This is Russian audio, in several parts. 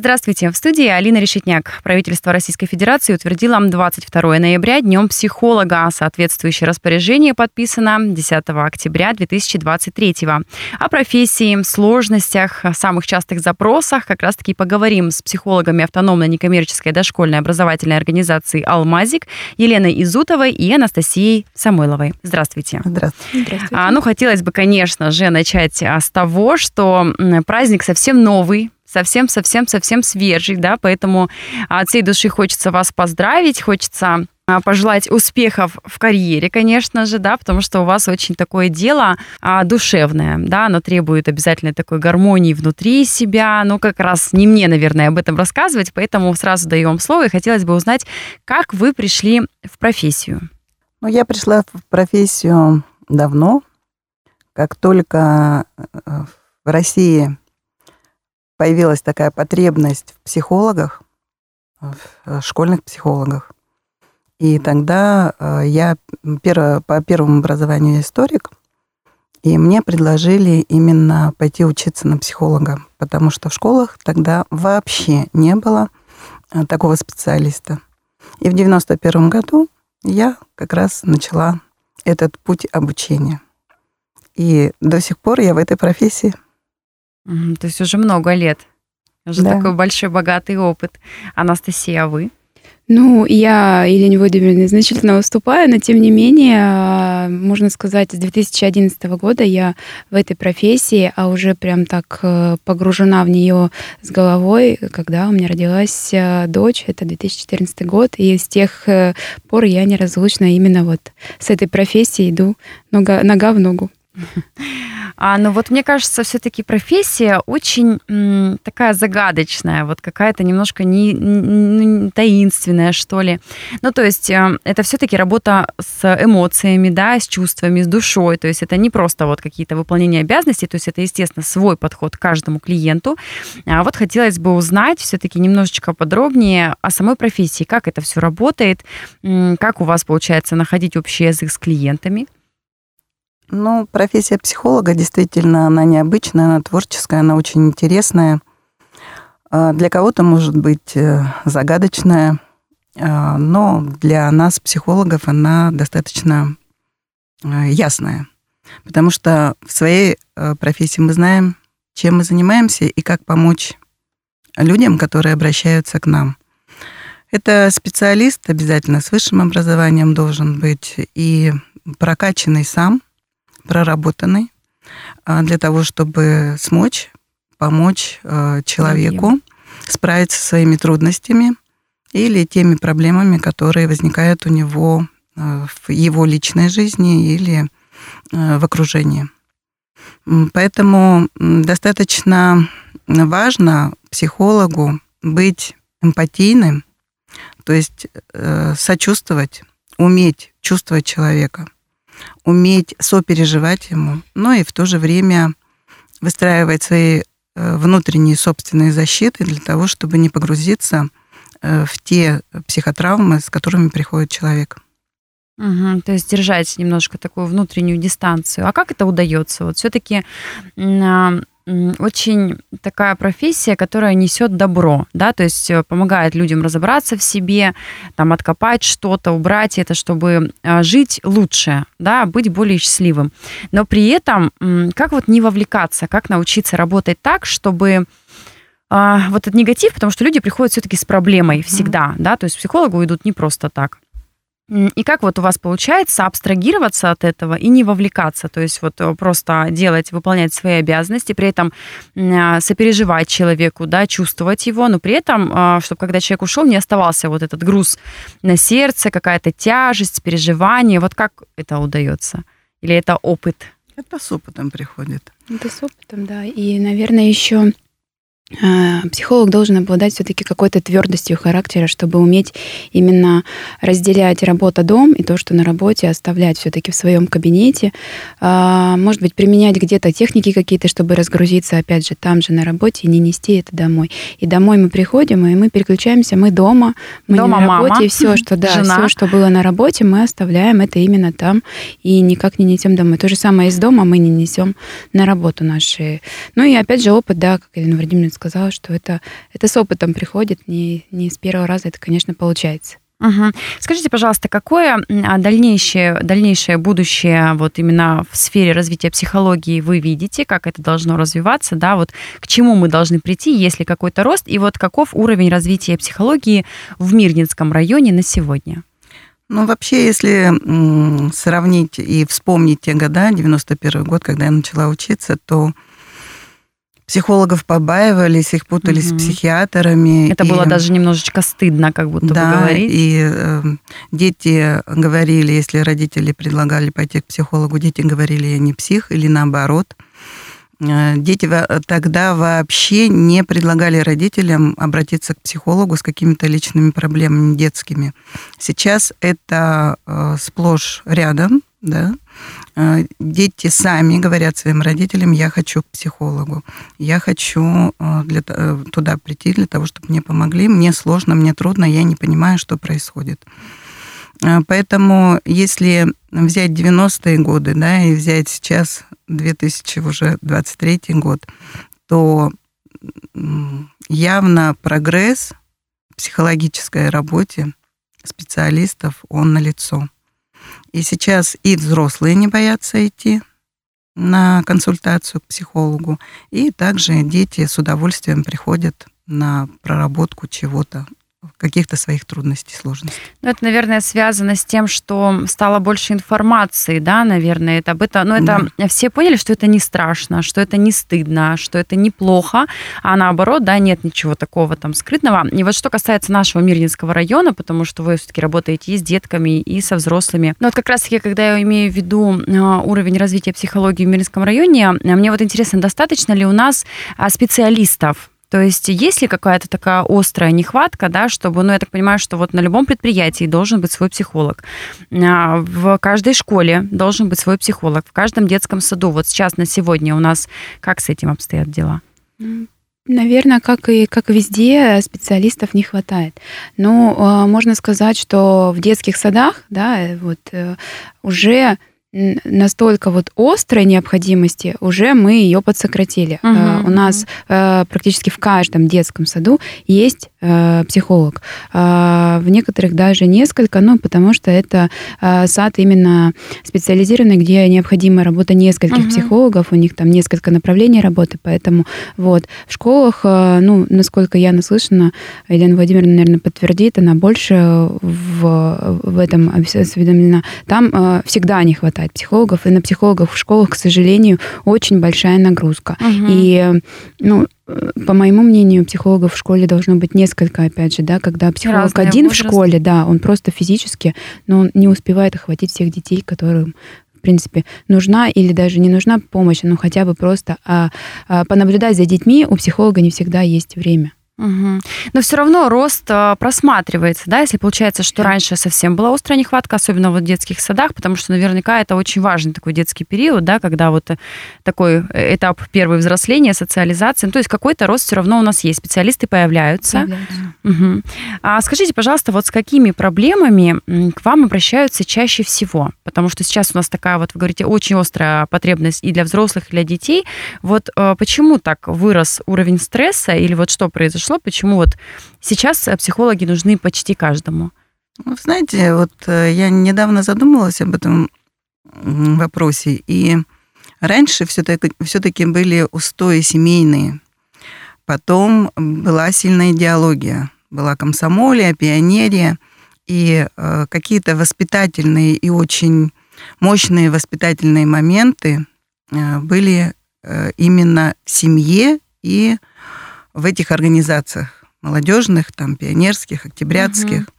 Здравствуйте. В студии Алина Решетняк. Правительство Российской Федерации утвердило 22 ноября Днем психолога. Соответствующее распоряжение подписано 10 октября 2023. О профессии, сложностях, самых частых запросах как раз-таки поговорим с психологами автономной некоммерческой дошкольной образовательной организации «Алмазик» Еленой Изутовой и Анастасией Самойловой. Здравствуйте. Здравствуйте. Здравствуйте. А, ну, хотелось бы, конечно же, начать а, с того, что праздник совсем новый, совсем-совсем-совсем свежий, да, поэтому от всей души хочется вас поздравить, хочется а, пожелать успехов в карьере, конечно же, да, потому что у вас очень такое дело а, душевное, да, оно требует обязательно такой гармонии внутри себя, ну, как раз не мне, наверное, об этом рассказывать, поэтому сразу даю вам слово, и хотелось бы узнать, как вы пришли в профессию. Ну, я пришла в профессию давно, как только э, в России появилась такая потребность в психологах, в э, школьных психологах. И тогда э, я перво, по первому образованию историк, и мне предложили именно пойти учиться на психолога, потому что в школах тогда вообще не было э, такого специалиста. И в 91 году я как раз начала этот путь обучения. И до сих пор я в этой профессии. То есть уже много лет. Уже да. такой большой, богатый опыт. Анастасия, а вы? Ну, я Елене Владимировне значительно уступаю, но тем не менее, а, можно сказать, с 2011 года я в этой профессии, а уже прям так э, погружена в нее с головой, когда у меня родилась э, дочь, это 2014 год, и с тех э, пор я неразлучно именно вот с этой профессией иду нога, нога в ногу. А, но вот мне кажется, все-таки профессия очень м, такая загадочная, вот какая-то немножко не, не, таинственная, что ли. Ну, то есть э, это все-таки работа с эмоциями, да, с чувствами, с душой. То есть это не просто вот какие-то выполнения обязанностей, то есть это, естественно, свой подход к каждому клиенту. А вот хотелось бы узнать все-таки немножечко подробнее о самой профессии, как это все работает, как у вас получается находить общий язык с клиентами. Ну, профессия психолога действительно, она необычная, она творческая, она очень интересная. А, для кого-то может быть э, загадочная, а, но для нас, психологов, она достаточно э, ясная. Потому что в своей э, профессии мы знаем, чем мы занимаемся и как помочь людям, которые обращаются к нам. Это специалист обязательно с высшим образованием должен быть и прокачанный сам – проработанный а, для того, чтобы смочь помочь а, человеку справиться со своими трудностями или теми проблемами, которые возникают у него а, в его личной жизни или в окружении. Поэтому достаточно важно психологу быть эмпатийным, то есть э, сочувствовать, уметь чувствовать человека – уметь сопереживать ему, но и в то же время выстраивать свои э, внутренние собственные защиты для того, чтобы не погрузиться э, в те психотравмы, с которыми приходит человек. Угу, то есть держать немножко такую внутреннюю дистанцию. А как это удается? Вот все-таки очень такая профессия, которая несет добро, да, то есть э, помогает людям разобраться в себе, там откопать что-то, убрать это, чтобы а, жить лучше, да, быть более счастливым. Но при этом как вот не вовлекаться, как научиться работать так, чтобы а, вот этот негатив, потому что люди приходят все-таки с проблемой всегда, mm-hmm. да, то есть к психологу идут не просто так. И как вот у вас получается абстрагироваться от этого и не вовлекаться, то есть вот э, просто делать, выполнять свои обязанности, при этом а, сопереживать человеку, да, чувствовать его, но при этом, а, чтобы когда человек ушел, не оставался вот этот груз на сердце, какая-то тяжесть, переживание. Вот как это удается? Или это опыт? Это с опытом приходит. Это с опытом, да. И, наверное, еще психолог должен обладать все-таки какой-то твердостью характера, чтобы уметь именно разделять работа-дом и то, что на работе оставлять все-таки в своем кабинете. А, может быть, применять где-то техники какие-то, чтобы разгрузиться, опять же, там же на работе и не нести это домой. И домой мы приходим, и мы переключаемся, мы дома, мы дома не на работе, мама, и все, что, да, жена. все, что было на работе, мы оставляем это именно там и никак не несем домой. То же самое из дома мы не несем на работу наши. Ну и опять же опыт, да, как Елена Владимировна сказала, что это, это с опытом приходит, не, не с первого раза это, конечно, получается. Угу. Скажите, пожалуйста, какое а, дальнейшее, дальнейшее будущее вот именно в сфере развития психологии вы видите, как это должно развиваться, да, вот к чему мы должны прийти, если какой-то рост, и вот каков уровень развития психологии в Мирнинском районе на сегодня? Ну, вообще, если сравнить и вспомнить те года, 91 год, когда я начала учиться, то психологов побаивались, их путали угу. с психиатрами. Это и, было даже немножечко стыдно, как будто да, бы говорить. и э, дети говорили, если родители предлагали пойти к психологу, дети говорили, я не псих, или наоборот. Э, дети тогда вообще не предлагали родителям обратиться к психологу с какими-то личными проблемами детскими. Сейчас это э, сплошь рядом, да, Э, дети сами говорят своим родителям, я хочу к психологу, я хочу э, для, э, туда прийти для того, чтобы мне помогли, мне сложно, мне трудно, я не понимаю, что происходит. Поэтому если взять 90-е годы, да, и взять сейчас 2023 год, то явно прогресс в психологической работе специалистов, он налицо. И сейчас и взрослые не боятся идти на консультацию к психологу, и также дети с удовольствием приходят на проработку чего-то каких-то своих трудностей, сложностей. Ну, это, наверное, связано с тем, что стало больше информации, да, наверное, это об этом. Но это да. все поняли, что это не страшно, что это не стыдно, что это неплохо, а наоборот, да, нет ничего такого там скрытного. И вот что касается нашего Мирнинского района, потому что вы все-таки работаете и с детками, и со взрослыми. Но вот как раз-таки, когда я имею в виду а, уровень развития психологии в Мирнинском районе, мне вот интересно, достаточно ли у нас а, специалистов то есть есть ли какая-то такая острая нехватка, да, чтобы, ну, я так понимаю, что вот на любом предприятии должен быть свой психолог, а, в каждой школе должен быть свой психолог, в каждом детском саду. Вот сейчас на сегодня у нас как с этим обстоят дела? Наверное, как и как везде, специалистов не хватает. Но э, можно сказать, что в детских садах, да, вот э, уже настолько вот острой необходимости, уже мы ее подсократили. Угу, uh У нас uh практически в каждом детском саду есть э, психолог. В некоторых даже несколько, ну, потому что это сад именно специализированный, где необходима работа нескольких угу. психологов, у них там несколько направлений работы, поэтому вот. В школах, ну, насколько я наслышана, Елена Владимировна, наверное, подтвердит, она больше в, в этом осведомлена. Там всегда не хватает хватает психологов, и на психологов в школах, к сожалению, очень большая нагрузка. Угу. И, ну, по моему мнению, психологов в школе должно быть несколько, опять же, да, когда психолог Разные один возраст. в школе, да, он просто физически, но он не успевает охватить всех детей, которым в принципе, нужна или даже не нужна помощь, но хотя бы просто а, а, понаблюдать за детьми у психолога не всегда есть время. Угу. Но все равно рост э, просматривается, да, если получается, что раньше совсем была острая нехватка, особенно вот в детских садах, потому что наверняка это очень важный такой детский период, да, когда вот такой этап первой взросления, социализации, ну, то есть какой-то рост все равно у нас есть, специалисты появляются. Угу. А скажите, пожалуйста, вот с какими проблемами к вам обращаются чаще всего? Потому что сейчас у нас такая вот, вы говорите, очень острая потребность и для взрослых, и для детей. Вот э, почему так вырос уровень стресса или вот что произошло? Произошло, почему вот сейчас э, психологи нужны почти каждому? Ну, знаете, вот э, я недавно задумалась об этом вопросе, и раньше все-таки, все-таки были устои семейные, потом была сильная идеология, была комсомолия, пионерия, и э, какие-то воспитательные и очень мощные воспитательные моменты э, были э, именно в семье и в этих организациях молодежных, там, пионерских, октябрятских. Угу.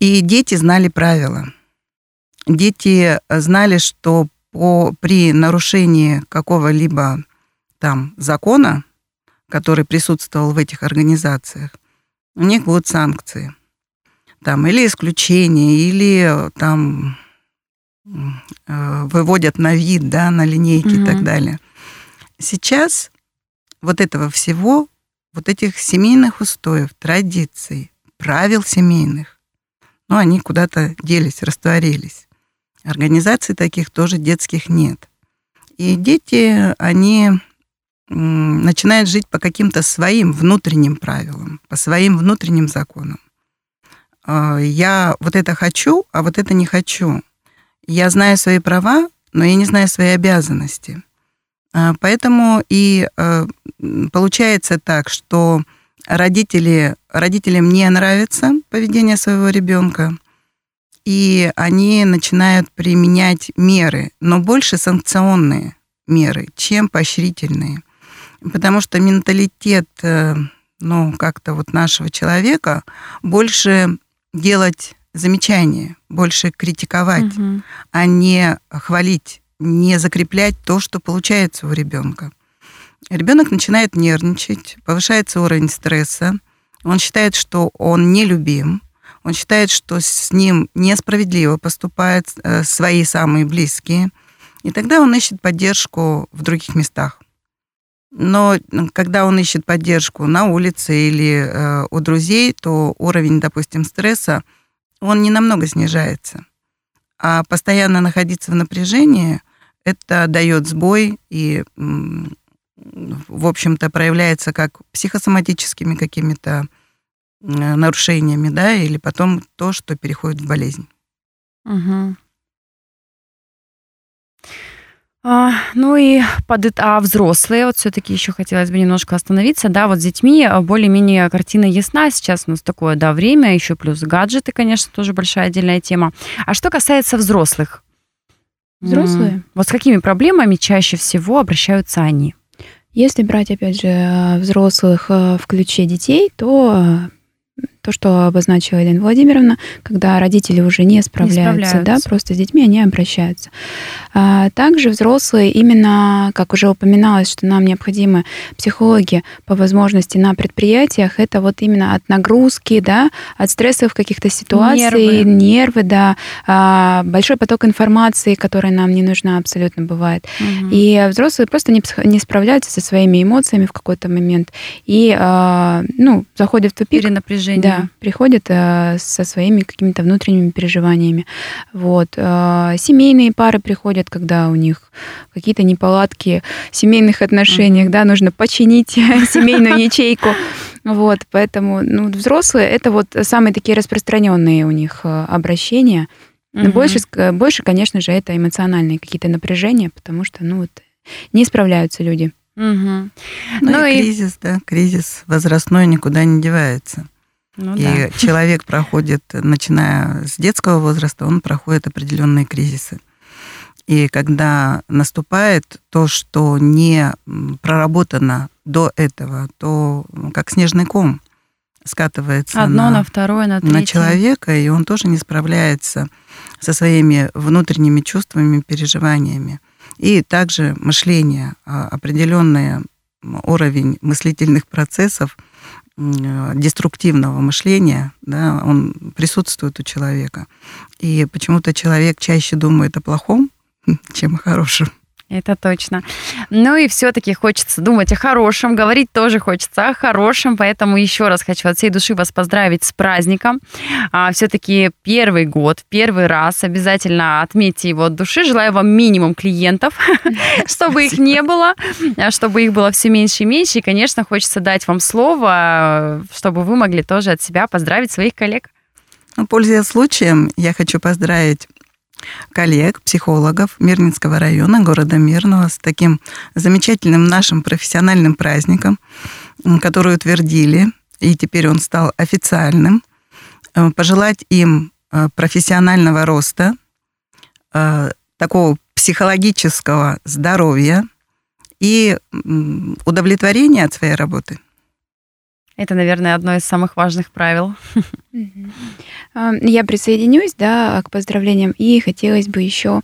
И дети знали правила. Дети знали, что по, при нарушении какого-либо там закона, который присутствовал в этих организациях, у них будут санкции. Там или исключения, или там э, выводят на вид, да, на линейки mm-hmm. и так далее. Сейчас вот этого всего, вот этих семейных устоев, традиций, правил семейных, ну, они куда-то делись, растворились. Организаций таких тоже детских нет. И дети, они начинают жить по каким-то своим внутренним правилам, по своим внутренним законам. А, я вот это хочу, а вот это не хочу. Я знаю свои права, но я не знаю свои обязанности. А, поэтому и э, получается так, что родители, родителям не нравится поведение своего ребенка, и они начинают применять меры, но больше санкционные меры, чем поощрительные. Потому что менталитет, э, ну, как-то вот нашего человека больше делать замечания, больше критиковать, угу. а не хвалить, не закреплять то, что получается у ребенка. Ребенок начинает нервничать, повышается уровень стресса, он считает, что он нелюбим, он считает, что с ним несправедливо поступают э, свои самые близкие, и тогда он ищет поддержку в других местах. Но когда он ищет поддержку на улице или э, у друзей, то уровень, допустим, стресса, он не намного снижается. А постоянно находиться в напряжении, это дает сбой и в общем-то, проявляется как психосоматическими какими-то э, нарушениями, да, или потом то, что переходит в болезнь. Угу. А, ну и под, а взрослые, вот все-таки еще хотелось бы немножко остановиться, да, вот с детьми а, более-менее картина ясна, сейчас у нас такое, да, время, еще плюс гаджеты, конечно, тоже большая отдельная тема. А что касается взрослых? Взрослые? Вот с какими проблемами чаще всего обращаются они? Если брать, опять же, взрослых э, в ключе детей, то то, что обозначила Елена Владимировна, когда родители уже не справляются, не справляются. да, просто с детьми они обращаются. А также взрослые, именно, как уже упоминалось, что нам необходимы психологи по возможности на предприятиях, это вот именно от нагрузки, да, от стрессовых каких-то ситуаций, нервы, нервы да, а, большой поток информации, которая нам не нужна абсолютно бывает. Угу. И взрослые просто не, не справляются со своими эмоциями в какой-то момент и, а, ну, заходят в тупик. Перенапряжение. Да, да, приходят э, со своими какими-то внутренними переживаниями. Вот. Э, семейные пары приходят, когда у них какие-то неполадки в семейных отношениях, mm-hmm. да, нужно починить семейную ячейку. Вот, поэтому ну, взрослые это вот самые такие распространенные у них э, обращения. Но больше, больше, конечно же, это эмоциональные какие-то напряжения, потому что, ну вот, не справляются люди. Угу. Ну, ну и, и кризис, да, кризис возрастной никуда не девается. Ну, и да. человек проходит, начиная с детского возраста, он проходит определенные кризисы. И когда наступает то, что не проработано до этого, то как снежный ком скатывается Одно на, на второе, на третье. на человека, и он тоже не справляется со своими внутренними чувствами, переживаниями. И также мышление, а, определенный уровень мыслительных процессов – деструктивного мышления, да, он присутствует у человека. И почему-то человек чаще думает о плохом, чем о хорошем. Это точно. Ну и все-таки хочется думать о хорошем, говорить тоже хочется о хорошем, поэтому еще раз хочу от всей души вас поздравить с праздником. А, все-таки первый год, первый раз, обязательно отметьте его от души. Желаю вам минимум клиентов, чтобы их не было, а чтобы их было все меньше и меньше. И, конечно, хочется дать вам слово, чтобы вы могли тоже от себя поздравить своих коллег. Ну, пользуясь случаем, я хочу поздравить коллег, психологов Мирнинского района, города Мирного, с таким замечательным нашим профессиональным праздником, который утвердили, и теперь он стал официальным. Э, пожелать им э, профессионального роста, э, такого психологического здоровья и удовлетворения от своей работы. Это, наверное, одно из самых важных правил. Я присоединюсь, да, к поздравлениям, и хотелось бы еще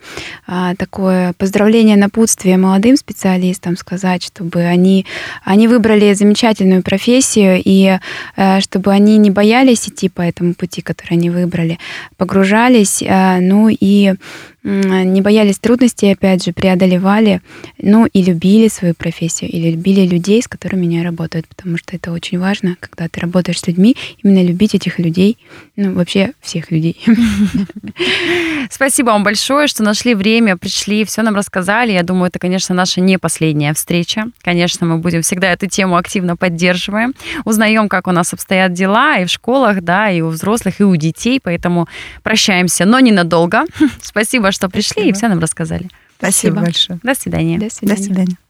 а, такое поздравление, напутствие молодым специалистам сказать, чтобы они, они выбрали замечательную профессию, и а, чтобы они не боялись идти по этому пути, который они выбрали, погружались, а, ну и не боялись трудностей, опять же, преодолевали, ну и любили свою профессию, или любили людей, с которыми они работают, потому что это очень важно, когда ты работаешь с людьми, именно любить этих людей, ну вообще всех людей. Спасибо вам большое, что нашли время, пришли, все нам рассказали. Я думаю, это, конечно, наша не последняя встреча. Конечно, мы будем всегда эту тему активно поддерживаем, узнаем, как у нас обстоят дела и в школах, да, и у взрослых, и у детей, поэтому прощаемся, но ненадолго. Спасибо что пришли Спасибо. и все нам рассказали. Спасибо, Спасибо большое. До свидания. До свидания. До свидания.